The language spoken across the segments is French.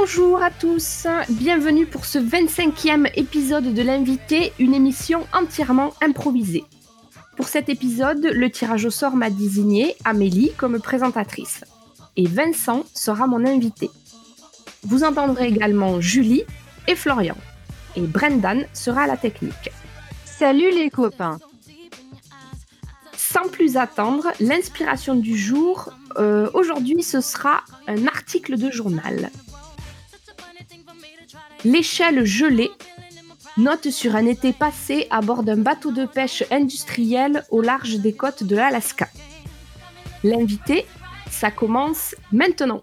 Bonjour à tous, bienvenue pour ce 25e épisode de l'invité, une émission entièrement improvisée. Pour cet épisode, le tirage au sort m'a désigné Amélie comme présentatrice. Et Vincent sera mon invité. Vous entendrez également Julie et Florian. Et Brendan sera à la technique. Salut les copains Sans plus attendre, l'inspiration du jour, euh, aujourd'hui ce sera un article de journal. L'échelle gelée note sur un été passé à bord d'un bateau de pêche industriel au large des côtes de l'Alaska. L'invité, ça commence maintenant.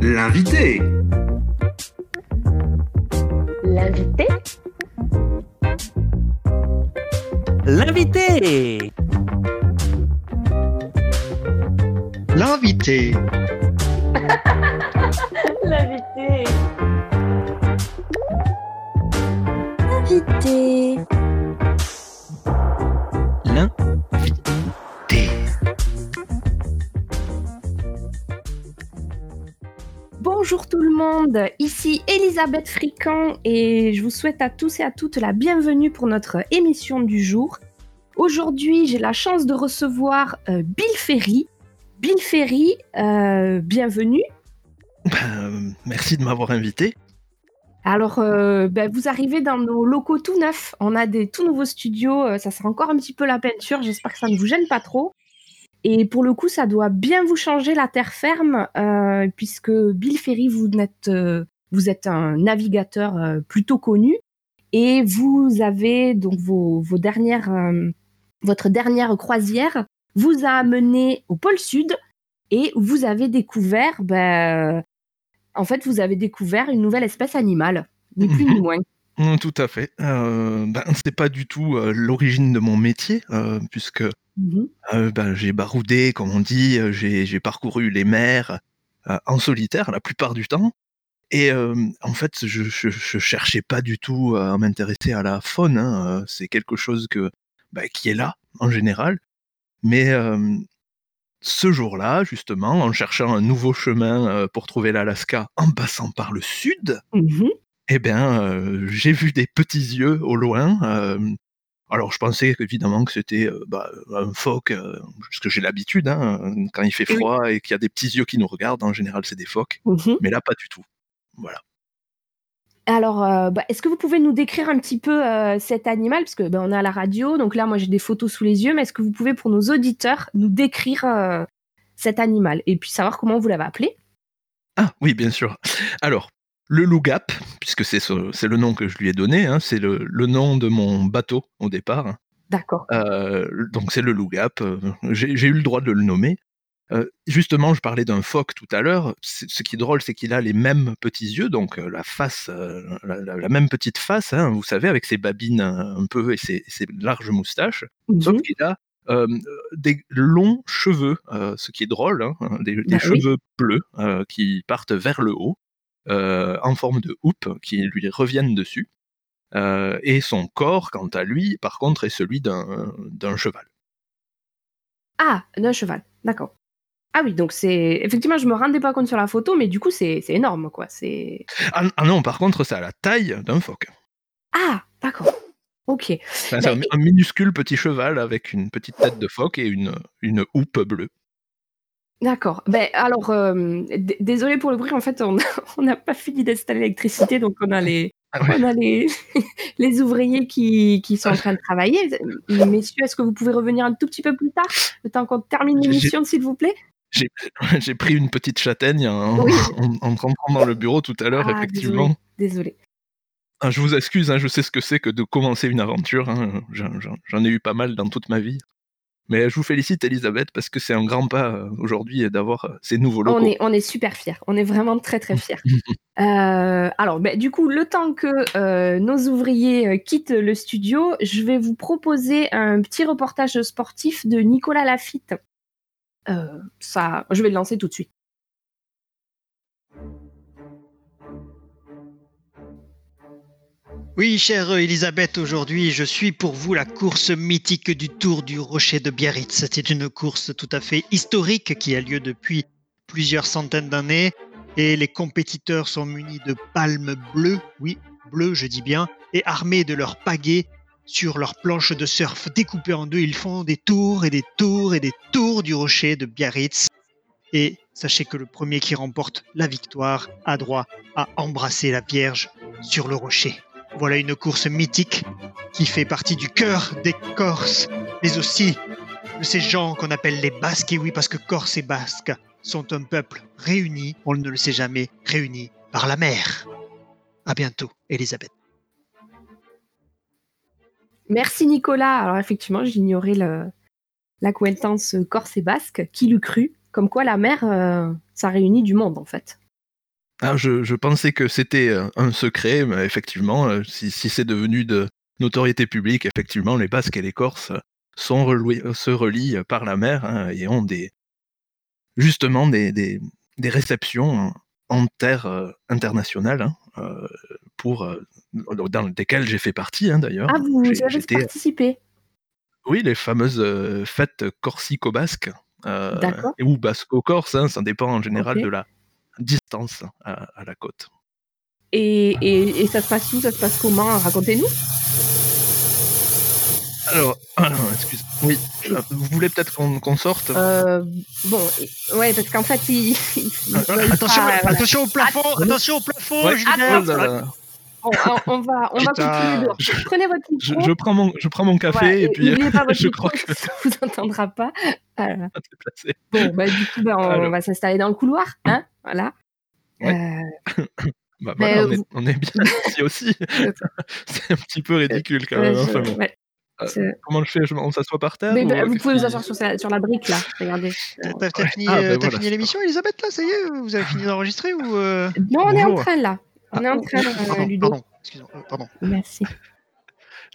L'invité. L'invité L'invité L'invité. L'invité Invité L'invité. Bonjour tout le monde, ici Elisabeth Frican et je vous souhaite à tous et à toutes la bienvenue pour notre émission du jour. Aujourd'hui, j'ai la chance de recevoir euh, Bill Ferry. Bill Ferry, euh, bienvenue. Ben, merci de m'avoir invité. Alors, euh, ben, vous arrivez dans nos locaux tout neufs. On a des tout nouveaux studios. Ça sera encore un petit peu la peinture. J'espère que ça ne vous gêne pas trop. Et pour le coup, ça doit bien vous changer la terre ferme, euh, puisque Bill Ferry, vous êtes, euh, vous êtes un navigateur euh, plutôt connu. Et vous avez donc vos, vos dernières, votre dernière croisière vous a amené au pôle Sud et vous avez découvert ben, en fait, vous avez découvert une nouvelle espèce animale, ni plus ni moins. Mm, Tout à fait. Euh, ben, c'est pas du tout euh, l'origine de mon métier, euh, puisque Mhm. euh, ben, j'ai baroudé, comme on dit, j'ai parcouru les mers en solitaire la plupart du temps. Et en fait, je, je, je cherchais pas du tout à m'intéresser à la faune. hein, C'est quelque chose que, ben, qui est là en général. Mais ce jour-là, justement, en cherchant un nouveau chemin pour trouver l'Alaska en passant par le sud, Mhm. Eh bien, j'ai vu des petits yeux au loin. alors, je pensais évidemment que c'était bah, un phoque, parce que j'ai l'habitude, hein, quand il fait Oui. froid et qu'il y a des petits yeux qui nous regardent, en général, c'est des phoques. Mhm. Mais là, pas du tout. Voilà. Alors, euh, bah, est-ce que vous pouvez nous décrire un petit peu euh, cet animal? Parce que ben, on est à la radio, donc là, moi, j'ai des photos sous les yeux, mais est-ce que vous pouvez, pour nos auditeurs, nous décrire euh, cet animal et puis savoir comment vous l'avez appelé? Ah, oui, bien sûr. Alors, le Lougap, puisque c'est ce- c'est le nom que je lui ai donné, hein, c'est le, le nom de mon bateau au départ. D'accord. Euh, donc c'est le Lougap. euh, J'ai eu le droit de le nommer. Euh, justement, je parlais d'un phoque tout à l'heure. Ce qui est drôle, c'est qu'il a les mêmes petits yeux, donc la face, euh, la, la- la même petite face, hein, vous savez, avec ses babines un peu et ses, ses larges moustaches. Sauf Mhm. qu'il a euh, des longs cheveux, ce qui est drôle, hein, des, des Bah oui. cheveux bleus qui partent vers le haut, en forme de houppe, qui lui reviennent dessus. Euh, et son corps, quant à lui, par contre, est celui d'un d'un cheval. Ah, d'un cheval. D'accord. Ah oui, donc c'est effectivement, je me rendais pas compte sur la photo, mais du coup, c'est c'est énorme, quoi. C'est Ah, ah non, par contre, c'est à la taille d'un phoque. ah, d'accord. Ok. Enfin, c'est un, Mais- un minuscule petit cheval avec une petite tête de phoque et une, une houppe bleue. D'accord. Ben alors, euh, désolé pour le bruit. En fait, on n'a pas fini d'installer l'électricité, donc on a les Ah ouais. on a les les ouvriers qui, qui sont en train de travailler. Messieurs, est-ce que vous pouvez revenir un tout petit peu plus tard, le temps qu'on termine l'émission, s'il vous plaît? J'ai pris une petite châtaigne en, Oui. en- en rentrant dans le bureau tout à l'heure, Ah, effectivement. Désolé. Ah, je vous excuse, hein, je sais ce que c'est que de commencer une aventure. hein, j'en ai eu pas mal dans toute ma vie. Mais je vous félicite, Elisabeth, parce que c'est un grand pas euh, aujourd'hui d'avoir euh, ces nouveaux locaux. On est, on est super fiers. On est vraiment très très fiers. Euh, alors, ben, du coup, le temps que euh, nos ouvriers euh, quittent le studio, je vais vous proposer un petit reportage sportif de Nicolas Lafitte. Euh, ça, je vais le lancer tout de suite. Oui, chère Elisabeth, aujourd'hui je suis pour vous la course mythique du Tour du Rocher de Biarritz. C'est une course tout à fait historique qui a lieu depuis plusieurs centaines d'années et les compétiteurs sont munis de palmes bleues, oui, bleues je dis bien, et armés de leurs pagaies sur leurs planches de surf découpées en deux. Ils font des tours et des tours et des tours du Rocher de Biarritz. Et sachez que le premier qui remporte la victoire a droit à embrasser la Vierge sur le rocher. Voilà une course mythique qui fait partie du cœur des Corses, mais aussi de ces gens qu'on appelle les Basques. Et oui, parce que Corses et Basques sont un peuple réuni, on ne le sait jamais, réuni par la mer. À bientôt, Elisabeth. Merci Nicolas. Alors effectivement, j'ignorais le- l'acquaintance corse et basque. Qui l'eût cru Comme quoi la mer, euh, ça réunit du monde en fait. Ah, je, je pensais que c'était euh, un secret, mais effectivement, euh, si, si c'est devenu de notoriété publique, effectivement, les Basques et les Corses sont reloués- euh, se relient par la mer hein, et ont des, justement des, des, des réceptions en terre euh, internationale hein, euh, pour, euh, dans lesquelles j'ai fait partie hein, d'ailleurs. Ah, vous J'ai- avez participé. Oui, les fameuses fêtes corsico-basques, ou basco-corse, hein, ça dépend en général de la distance à, à la côte. et, et, et ça se passe où? Ça se passe comment? Racontez-nous. Alors, excuse. Oui, euh, vous voulez peut-être qu'on qu'on sorte? Euh, bon, ouais, parce qu'en fait, il, il- il- il- Attention, voilà. au plafond, attention au plafond, Ouais. Julien. Là là. On, va, on va continuer dehors. Je- Prenez votre micro. je prends mon, je prends mon café Voilà, et puis n'oubliez pas votre je micro, crois que ça vous entendra pas. Voilà. placé. Bon, bah, du coup, bah, on, Alors. va s'installer dans le couloir, hein, voilà. Ouais. Euh, Bah, voilà, on, est, vous- on est bien ici aussi. c'est un petit peu ridicule quand même. je- enfin bon. ouais, Euh, Comment je fais? Je, On s'assoit par terre Mais ou, bah, euh, vous pouvez vous asseoir sur, sa- sur la brique là, regardez. T'as fini, Ah, euh, ben voilà, fini c'est l'émission, Elisabeth, là? Ça y est Vous avez fini d'enregistrer ou euh... Non, on est en train là. On est en train, euh, Pardon, Ludo. pardon, euh, pardon. Merci.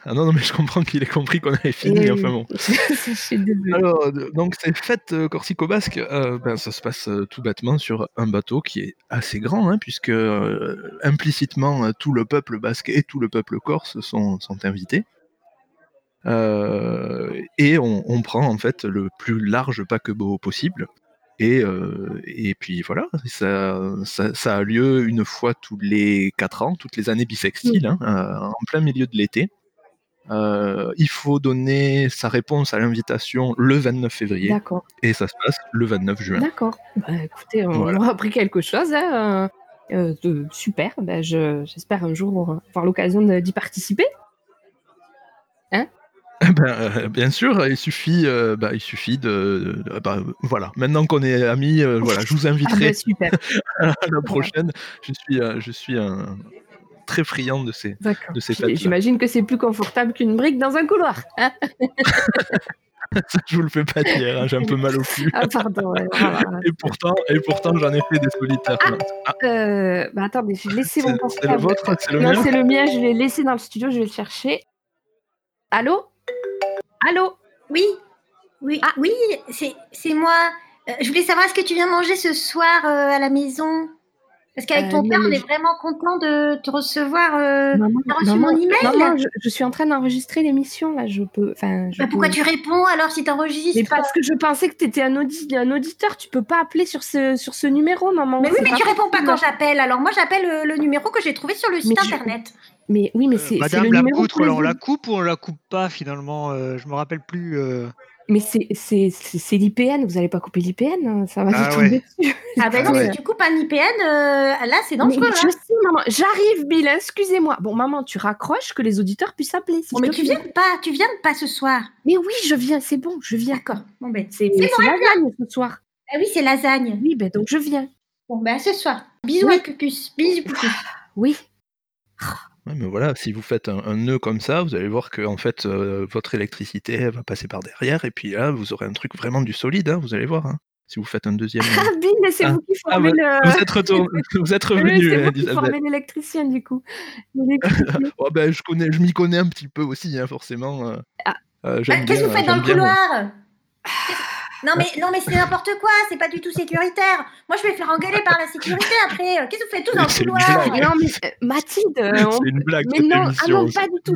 Ah non, non, mais je comprends qu'il ait compris qu'on avait fini. Et- Enfin bon. Alors, euh, donc ces fêtes euh, corsico-basques, euh, ben, ça se passe euh, tout bêtement sur un bateau qui est assez grand, hein, puisque euh, implicitement euh, tout le peuple basque et tout le peuple corse sont, sont invités. Euh, et on, on prend en fait le plus large paquebot possible. Et, euh, et puis voilà, ça, ça, ça a lieu une fois tous les 4 ans, toutes les années bissextiles, hein, euh, en plein milieu de l'été. Euh, il faut donner sa réponse à l'invitation le 29 février D'accord, et ça se passe le 29 juin. d'accord. Bah, écoutez, on Voilà. aura appris quelque chose. hein, euh, de- super. Bah, je- J'espère un jour avoir l'occasion d'y participer. Ben, euh, bien sûr, il suffit, euh, bah, il suffit de, de- bah, voilà. Maintenant qu'on est amis, euh, voilà, je vous Ah, inviterai bah, super. à la prochaine. Je suis, je suis un très friand de ces. De ces. J'imagine que c'est plus confortable qu'une brique dans un couloir. hein Ça, je vous le fais pas dire, hein, j'ai un peu mal au cul. ah, pardon. ouais, voilà. Et pourtant, et pourtant, j'en ai fait des solitaires. Ah, Euh, bah, attendez, mon c'est c'est le vôtre, c'est le Non, mien. c'est le mien, je l'ai laissé dans le studio, je vais le chercher. Allô? Allô? Oui, oui, Ah. oui, c'est moi. Euh, je voulais savoir, est-ce que tu viens manger ce soir euh, à la maison? Parce qu'avec Euh, ton père, on est vraiment content de te recevoir. Maman, t'as reçu maman, mon email? maman, je, je suis en train d'enregistrer l'émission, là, je peux... Je Bah, pourquoi peux- tu réponds alors si t'enregistres Mais parce que je pensais que tu étais un, audi- un auditeur, tu peux pas appeler sur ce, sur ce numéro, maman. Mais oui, mais tu réponds pas quand j'appelle. Alors moi, j'appelle le numéro que j'ai trouvé sur le site Mais je- internet. Mais oui, mais Euh, c'est c'est Madame le la numéro poutre, on la coupe ou on la coupe pas finalement euh, Je me rappelle plus. euh. Mais c'est- c'est c'est- c'est l'IPN, vous allez pas couper l'IPN, hein, ça va Ah vous tomber dessus. Ah ben Ah non, ouais. si tu coupes un IPN, euh, là, c'est Mais dangereux. je hein. sais, maman, j'arrive, Bill, excusez-moi. Bon, maman, tu raccroches que les auditeurs puissent appeler. Bon, mais tu viens pas, tu viens pas ce soir. Mais oui, je viens, c'est bon, je viens. D'accord. Bon ben, C'est lasagne ce soir. ah oui, c'est lasagne. Oui, ben donc je viens. Bon ben, à ce soir. Bisous Oui. à Cucus. Bisous Cucus. Oui. Ouais, mais voilà, si vous faites un, un nœud comme ça, vous allez voir que en fait, euh, votre électricité elle va passer par derrière, et puis là, vous aurez un truc vraiment du solide, hein, vous allez voir. hein, si vous faites un deuxième. Ah, Bill, mais c'est Ah. vous qui Ah, formez le. vous êtes retourné, vous êtes revenu, c'est vous qui Elisabeth. formez l'électricien, du coup. Oh, ben, je connais, je m'y connais un petit peu aussi, hein, forcément. euh, Ah. euh, Ah, Qu'est-ce que vous faites dans le couloir? Non mais non mais c'est n'importe quoi, c'est pas du tout sécuritaire. Moi je vais faire engueuler par la sécurité après. Qu'est-ce que vous faites tous dans le couloir. Non, mais euh, Mathilde, euh, on- C'est une blague. mais non, ah non, pas du tout.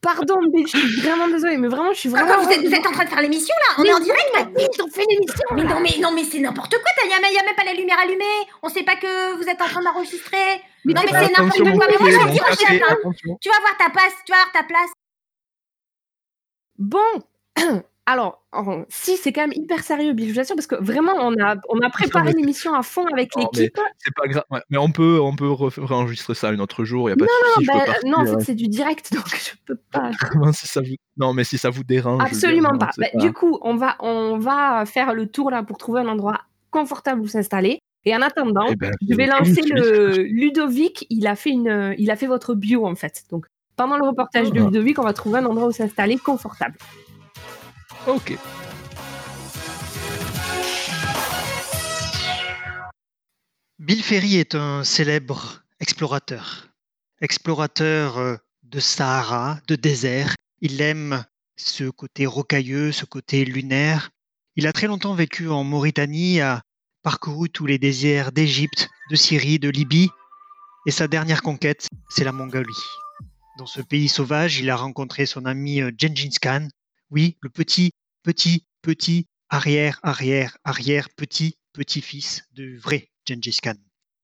Pardon, mais je suis vraiment désolée, mais vraiment, je suis vraiment. vous, êtes, vous êtes en train de faire l'émission là? On Mais est en direct Mathilde, on fait l'émission. Mais non mais non mais c'est n'importe quoi, il y, a même- y a même pas la lumière allumée. On sait pas que vous êtes en train d'enregistrer. Mais non mais c'est n'importe quoi. Mais moi je vais dire, hein. Tu vas voir ta place, tu vas voir ta place. Bon, alors, en- si c'est quand même hyper sérieux, Bill, je vous assure, parce que vraiment, on a, on a préparé l'émission à fond avec Non, l'équipe. C'est pas grave. ouais, Mais on peut, on peut réenregistrer ça un autre jour. Il a pas de souci. je Bah, non, en fait, c'est du direct, donc je peux pas. Comment si ça vous... Non, mais si ça vous dérange. dire, Absolument non, pas. Bah, Du coup, on va, on va faire le tour là pour trouver un endroit confortable où s'installer. Et en attendant, Eh ben, je vais lancer le Ludovic. Il a fait une, il a fait votre bio en fait. Donc pendant le reportage de Ah. Ludovic, on va trouver un endroit où s'installer confortable. Ok. Bill Ferry est un célèbre explorateur. Explorateur euh, de Sahara, de désert. Il aime ce côté rocailleux, ce côté lunaire. Il a très longtemps vécu en Mauritanie, a parcouru tous les déserts d'Égypte, de Syrie, de Libye. Et sa dernière conquête, c'est la Mongolie. Dans ce pays sauvage, il a rencontré son ami euh, Gengis Khan. Oui, le petit, petit, petit, arrière, arrière, arrière, petit, petit-fils du vrai Gengis Khan.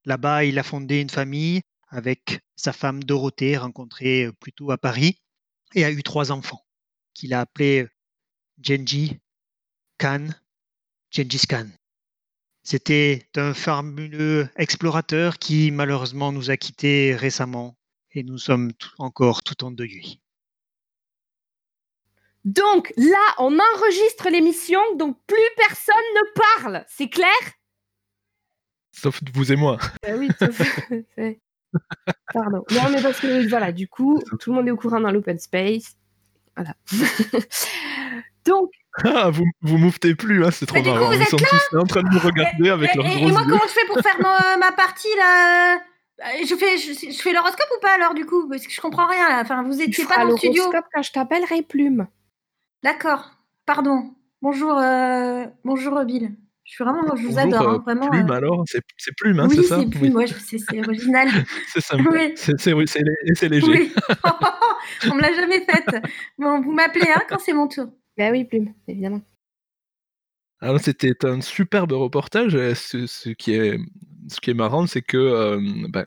Là-bas, il a fondé une famille avec sa femme Dorothée, rencontrée euh, plutôt à Paris, et a eu trois enfants, qu'il a appelés euh, Genji, Khan, Gengis Khan. C'était un fabuleux explorateur qui malheureusement nous a quittés récemment et nous sommes encore tout endeuillés. Donc là, on enregistre l'émission, donc plus personne ne parle. C'est clair? Sauf vous et moi. Bah oui. sauf- c'est- Pardon. Non, mais parce que voilà, du coup, tout le monde est au courant dans l'open space. Voilà. donc, Ah, vous, vous mouvetez plus, hein, c'est trop Mais du coup, marrant. vous Ils êtes sont tous là en train de nous regarder avec Et, leurs et- et moi yeux. comment je fais pour faire ma, ma partie là? Euh, je fais, je, je fais l'horoscope ou pas alors du coup? Parce que je comprends rien là. Enfin, vous étiez pas dans le studio. l'horoscope quand je t'appellerai Plume. D'accord. Pardon. Bonjour, euh, bonjour Bill. Je suis vraiment, je vous Bonjour, adore, hein, euh, vraiment. Plume euh. alors C'est c'est Plume, hein, oui, c'est ça? je sais, c'est original. C'est sympa. Oui. C'est c'est- oui, c'est lé- et c'est léger. oui. On me l'a jamais faite. Bon, vous m'appelez hein, quand c'est mon tour. Bah oui, Plume, évidemment. Alors c'était un superbe reportage. Ce, ce qui est ce qui est marrant, c'est que euh, ben,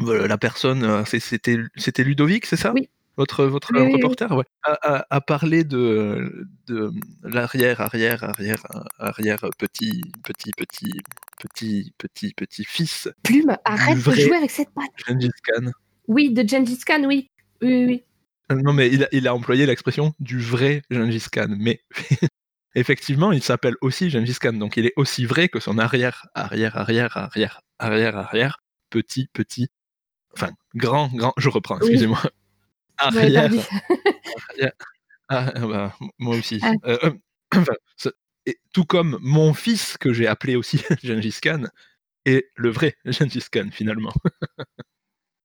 la personne, c'est- c'était c'était Ludovic, c'est ça? Oui. Votre votre Oui, oui, oui. reporter, ouais, a, a- a parlé de de l'arrière arrière arrière arrière petit petit petit petit petit petit fils Plume, arrête de jouer avec cette patte. Gengis Khan. Oui, de Gengis Khan, oui. Oui, oui, oui. Euh, Non, mais il a, il a employé l'expression du vrai Gengis Khan. Mais effectivement, il s'appelle aussi Gengis Khan. Donc il est aussi vrai que son arrière, arrière, arrière, arrière, arrière, arrière, petit, petit, enfin, grand, grand, je reprends, excusez-moi. Arrière, perdu. ah, ah, bah, moi aussi. Ah. Euh, euh, enfin, ce- et tout comme mon fils, que j'ai appelé aussi Gengis Khan, est le vrai Gengis Khan, finalement.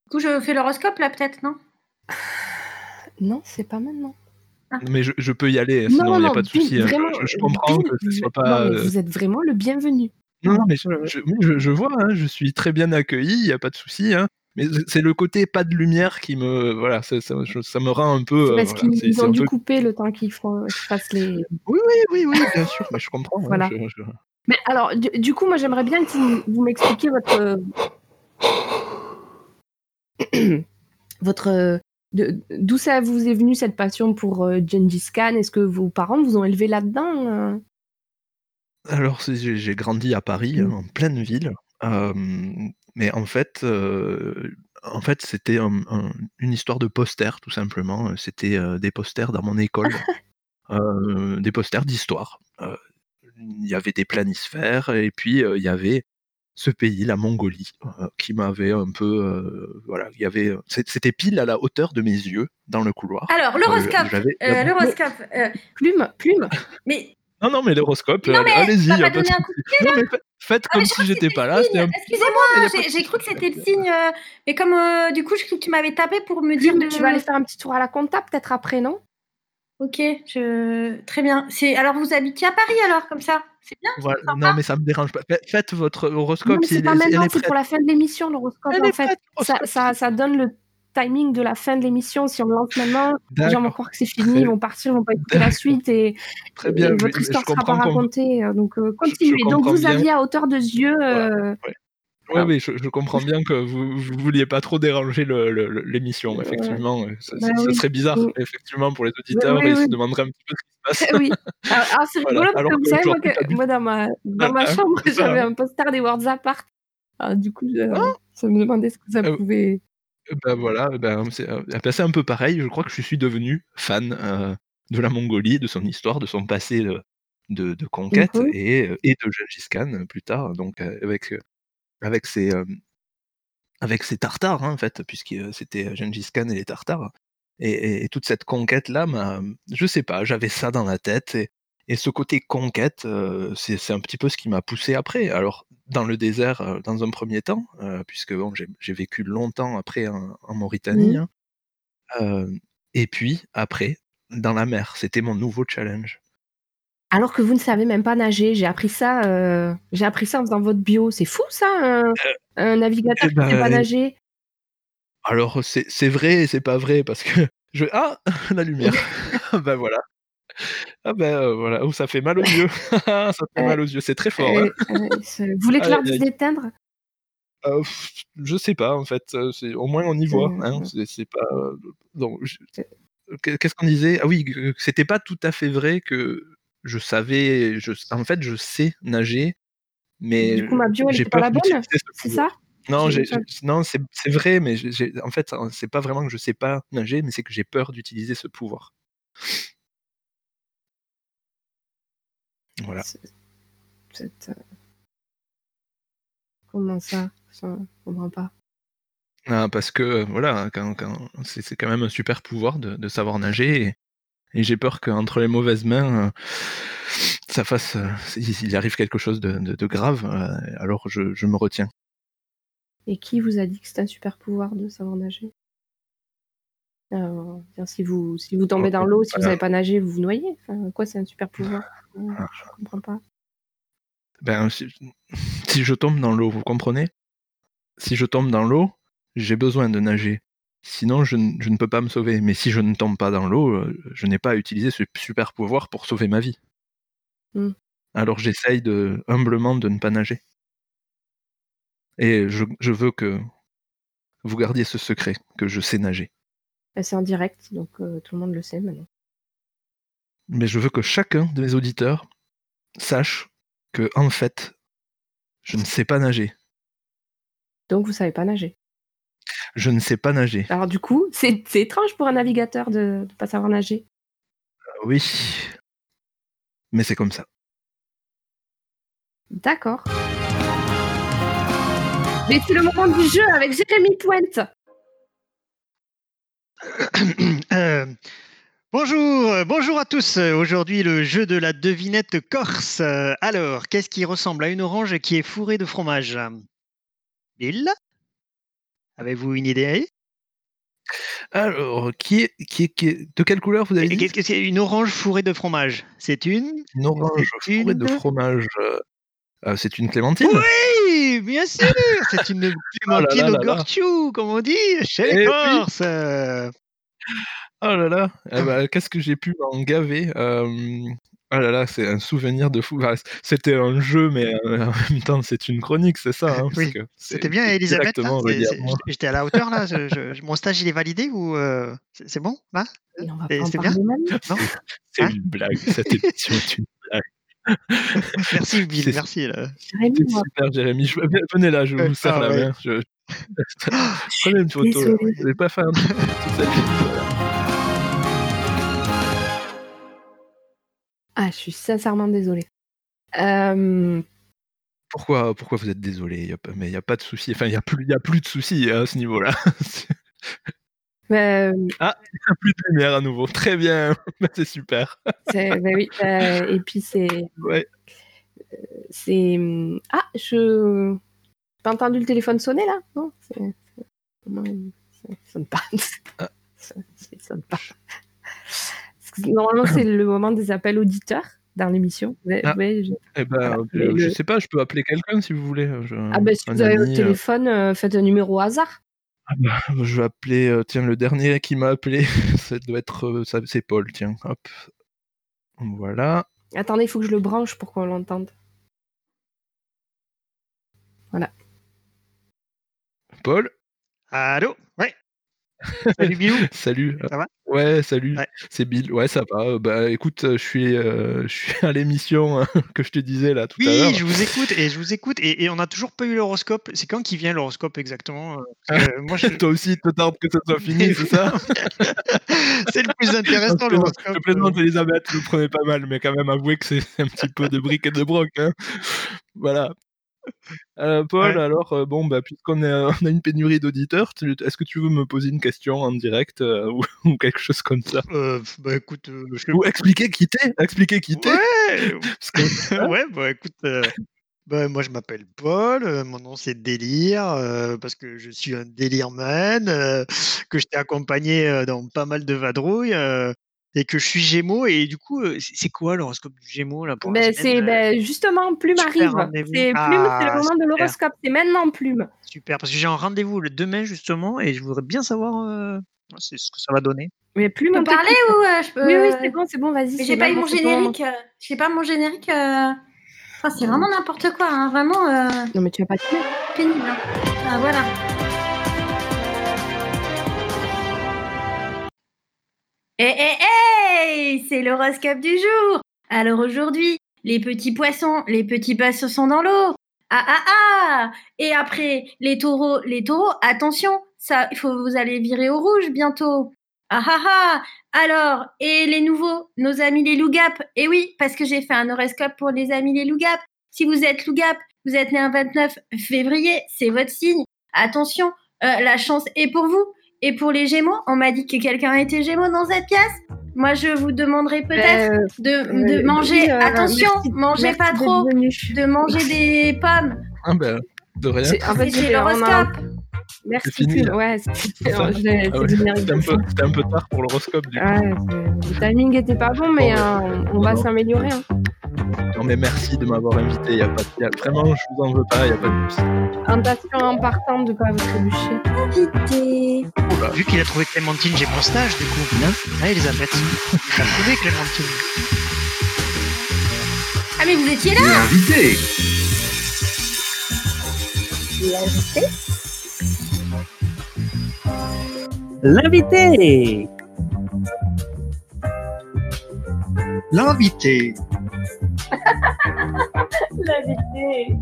Du coup, je fais l'horoscope là, peut-être, non? Non, c'est pas maintenant. Mais je, je peux y aller, non, sinon non, il n'y a pas de souci. hein. Je, je comprends que ce vous- soit non, pas. mais euh, vous êtes vraiment le bienvenu. Non, non, mais je vois, hein, je suis très bien accueilli, il n'y a pas de souci. hein. Mais c'est- le côté pas de lumière qui me. Voilà, ça, ça- je- ça me rend un peu. Euh, parce voilà, qu'ils ont dû peu- couper le temps qu'ils font- qu'ils fassent les. Oui, oui, oui, oui, bien sûr, mais je comprends. hein, Voilà. je- je- Mais alors, du, du coup, moi, j'aimerais bien que vous, vous m'expliquiez votre. votre. de- D'où ça vous est venu cette passion pour euh, Gengis Khan? Est-ce que vos parents vous ont élevé là-dedans euh? Alors, j'ai grandi à Paris, Mm. hein, en pleine ville. euh, mais en fait, euh, en fait c'était un- un- une histoire de posters, tout simplement. C'était euh, des posters dans mon école, euh, des posters d'histoire. Il y avait des planisphères, et puis il y avait ce pays, la Mongolie, qui m'avait un peu. voilà, il y avait. C'était pile à la hauteur de mes yeux dans le couloir. Alors, l'horoscope. Euh, l'horoscope. euh, Plume, plume. mais Non, non, mais l'horoscope, euh, allez-y, pas pas de faites Ah, comme je si j'étais pas là. un- Excusez-moi, j'ai cru que c'était le signe. euh, Mais comme euh, du coup, j'ai cru que tu m'avais tapé pour me dire de. tu vas aller faire un petit tour à la compta peut-être après, non? Ok, je... très bien. C'est alors vous habitez à Paris alors comme ça, c'est bien. Voilà. Non, mais ça me dérange pas. Fa- Faites votre Non, horoscope. c'est pas maintenant, est c'est pour la fin de l'émission, l'horoscope. En fait, ça donne le timing de la fin de l'émission. Si on le lance maintenant, les gens vont croire que c'est fini, ils vont partir, ils vont pas écouter la suite et, Très et bien. oui, votre mais histoire sera pas racontée. euh, Donc, euh, je- je continuez. Donc, vous bien. aviez à hauteur de yeux. euh, Ouais. Ah. Oui, je, je comprends bien que vous, vous vouliez pas trop déranger l'émission, Ouais. effectivement. euh, Ça, Bah ça- oui. serait bizarre, Oui. effectivement, pour les auditeurs. oui, Ils se oui. demanderaient un petit peu ce qui se passe. Eh oui. Alors, alors, c'est Voilà. rigolo parce Alors que vous savez, moi, que- moi, dans ma, dans Ah, ah, chambre, j'avais hein. un poster des Worlds Apart. Alors, du coup, je, Ah. ça me demandait ce que ça Euh, pouvait. Ben voilà, ben, c'est un peu pareil. Je crois que je suis devenu fan euh, de la Mongolie, de son histoire, de son passé de, de, de conquête Mhm. et, euh, et de Gengis Khan euh, plus tard, donc avec, avec, ses, euh, avec ses Tartares, hein, en fait, puisque c'était Gengis Khan et les Tartares. Et, et- et toute cette conquête-là, je sais pas, j'avais ça dans la tête. Et, et ce côté conquête, euh, c'est c'est un petit peu ce qui m'a poussé après. Alors, dans le désert, euh, dans un premier temps, euh, puisque bon, j'ai vécu longtemps après en, en Mauritanie. Hein. Euh, et puis, après, dans la mer, c'était mon nouveau challenge. Alors que vous ne savez même pas nager. J'ai appris ça. euh, J'ai appris ça en faisant votre bio. C'est fou, ça, un, un navigateur eh qui ne sait ben, pas nager? Alors, c'est c'est vrai et c'est pas vrai, parce que je... Ah, la lumière Ben voilà. Ah ben euh, voilà, oh, ça fait mal aux yeux. ça fait mal aux yeux, c'est très fort. hein. Euh, euh, vous voulez que dise aïe. d'éteindre Euh, pff, je sais pas en fait, euh, c'est au moins on y voit. Euh, Hein, c'est pas. euh, je- Qu'est-ce qu'on disait? Ah oui, c'était pas tout à fait vrai que je savais. Je, en fait, je sais nager, mais Du coup, ma bio, elle pas la bonne ce C'est ça? Non, non, c'est vrai, mais en fait, c'est pas vraiment que je sais pas nager, mais c'est que j'ai peur d'utiliser ce pouvoir. Voilà. C'est- c'est, euh, Comment ça Je comprends pas. Ah, parce que euh, voilà, quand, quand- c'est c'est quand même un super pouvoir de, de savoir nager et, et j'ai peur qu'entre les mauvaises mains, euh, ça fasse, euh, il arrive quelque chose de, de- de grave. euh, alors je, je me retiens. Et qui vous a dit que c'était un super pouvoir de savoir nager? Alors, si vous si vous tombez Oh, dans l'eau, si vous savez pas nager, vous vous noyez. Enfin, quoi, c'est un super pouvoir? Euh, Ah. Je comprends pas. Ben, si, si je tombe dans l'eau, vous comprenez? Si je tombe dans l'eau, j'ai besoin de nager. Sinon, je, ne peux pas me sauver. Mais si je ne tombe pas dans l'eau, euh, je n'ai pas à utiliser ce super pouvoir pour sauver ma vie. Hmm. Alors j'essaye de, humblement de ne pas nager. Et je, je veux que vous gardiez ce secret, que je sais nager. Bah, C'est en direct, donc euh, tout le monde le sait maintenant. Mais je veux que chacun de mes auditeurs sache que, en fait, je ne sais pas nager. Donc vous savez pas nager. Je ne sais pas nager. Alors du coup, c'est étrange pour un navigateur de ne pas savoir nager. Oui. Mais c'est comme ça. D'accord. Mais c'est le moment du jeu avec Jérémy Pointe. Euh, bonjour, euh, bonjour à tous. Euh, Aujourd'hui, le jeu de la devinette corse. Euh, Alors, qu'est-ce qui ressemble à une orange qui est fourrée de fromage? Bill Avez-vous une idée? Alors, qui est, qui est, qui est- de quelle couleur vous avez dit? Qu'est-ce que c'est? Une orange fourrée de fromage C'est une Une orange fourrée de fromage. euh, c'est une clémentine? Oui, bien sûr C'est une clémentine là au là gorchou, comme on dit, chez Eh les oui. Corses. Oh là là, eh ben, qu'est-ce que j'ai pu m'en gaver euh, Oh là là, c'est un souvenir de fou. Enfin, C'était un jeu, mais euh, en même temps, c'est une chronique, c'est ça hein, parce Oui, que c'est- C'était bien, Elisabeth. moi. J'étais à la hauteur là. je- je- mon stage il est validé ou euh, c'est c'est bon là? En c'est bien? C'est Hein? une blague, cette émission est une blague. Merci Bill, C'est- merci. Là. Jérémy, super, Jérémy. Je- Venez là, je vous serre ah la ouais. main. Je... Prenez une photo. Je vais pas faire un truc toute cette Ah, je suis sincèrement désolée. Euh, Pourquoi, pourquoi vous êtes désolé Mais il n'y a pas de souci. Enfin, il n'y a, plus- y a plus de souci hein, à ce niveau-là. euh, Il n'y a plus de lumière à nouveau. Très bien. c'est super. bah oui, euh, et puis c'est. Ouais. c'est Ah, je. J'ai pas entendu le téléphone sonner là? Non c'est- Ça sonne pas. Ah. Ça, ça sonne pas. Parce que normalement, c'est le moment des appels auditeurs dans l'émission. Ouais, Ah. ouais, je- Eh ben, Voilà, euh, mais je le- sais pas, je peux appeler quelqu'un si vous voulez. je- Ah ben, si un vous avez votre euh, téléphone, euh, faites un numéro au hasard. Ah bah, je vais appeler, euh, tiens, le dernier qui m'a appelé, ça doit être, euh, ça- c'est Paul, tiens, hop. Voilà. Attendez, il faut que je le branche pour qu'on l'entende. Paul, Allô? Ouais. Salut Bilou. salut. Ça va? Ouais, salut. Ouais. C'est Bill. Ouais, ça va. Euh, Bah, écoute, euh, je suis, euh, je suis à l'émission euh, que je te disais là tout à l'heure. Oui, je vous écoute et je vous écoute et, et on n'a toujours pas eu l'horoscope. C'est quand qui vient l'horoscope exactement euh, moi, je- Toi aussi, te tarde que ça soit fini, c'est ça? C'est le plus intéressant l'horoscope. Je plaisante, Elisabeth, vous le prenez pas mal, mais quand même, avouez que c'est un petit peu de briques et de broc. Hein. Voilà. Euh, Paul, Ouais. alors, euh, bon, bah, puisqu'on on a une pénurie d'auditeurs, est-ce que tu veux me poser une question en direct euh, ou, ou quelque chose comme ça? Euh, bah écoute, euh, je... Ou expliquer qui t'es Expliquer qui t'es. Ouais, que- ouais, bah écoute, euh, bah, moi je m'appelle Paul, euh, mon nom c'est Délire, euh, parce que je suis un délire man, euh, que je t'ai accompagné euh, dans pas mal de vadrouilles, euh, et que je suis Gémeaux, et du coup, c'est quoi l'horoscope du Gémeaux là pour la Ben, c'est ben, justement Plume super arrive. C'est Plume, c'est le Ah, moment de l'horoscope. C'est maintenant Plume. Super, parce que j'ai un rendez-vous le demain justement, et je voudrais bien savoir euh, c'est ce que ça va donner. Mais Plume, on parler ou euh, je peux... Oui, oui, c'est bon, c'est bon, vas-y. J'ai pas eu maintenant, mon moment. générique. euh, J'ai pas mon générique. euh, enfin, c'est vraiment n'importe quoi, hein, vraiment euh, Non, mais tu vas pas te pénible. hein. Ah, voilà. Eh, eh, eh C'est l'horoscope du jour. Alors aujourd'hui, les petits poissons, les petits poissons sont dans l'eau. Ah ah ah Et après, les taureaux, les taureaux, attention, ça, il faut vous allez virer au rouge bientôt. Ah ah ah Alors, et les nouveaux, nos amis les loups-gap Eh oui, parce que j'ai fait un horoscope pour les amis les loups-gap. Si vous êtes loup-gap, vous êtes né un 29 février, c'est votre signe. Attention, euh, la chance est pour vous. Et pour les Gémeaux, on m'a dit que quelqu'un était Gémeaux dans cette pièce. Moi, je vous demanderai peut-être Euh, de, de euh, manger. oui, euh, attention, merci- mangez merci pas trop. De manger des pommes. Ah ben, de rien. C'est- En fait, l'horoscope. Merci, C'est fini. Ouais, c'est Ah ouais, un, peu- un tard pour l'horoscope du coup. Le timing était pas bon, mais Bon, euh, on, on va non. s'améliorer. hein. Non mais merci de m'avoir invité. Y a pas de... y a- Vraiment, je vous en veux pas. Y a pas de souci. Attention en partant de pas vous trébucher. Invité. Vu qu'il a trouvé Clémentine, j'ai mon stage du coup. Hein ah, Elisabeth. Il a trouvé Clémentine. Ah, mais vous étiez là L'invité. L'invité L'invité. L'invité.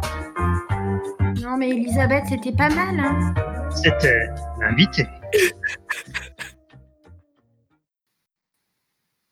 Non, mais Elisabeth, c'était pas mal. Hein. C'était l'invité.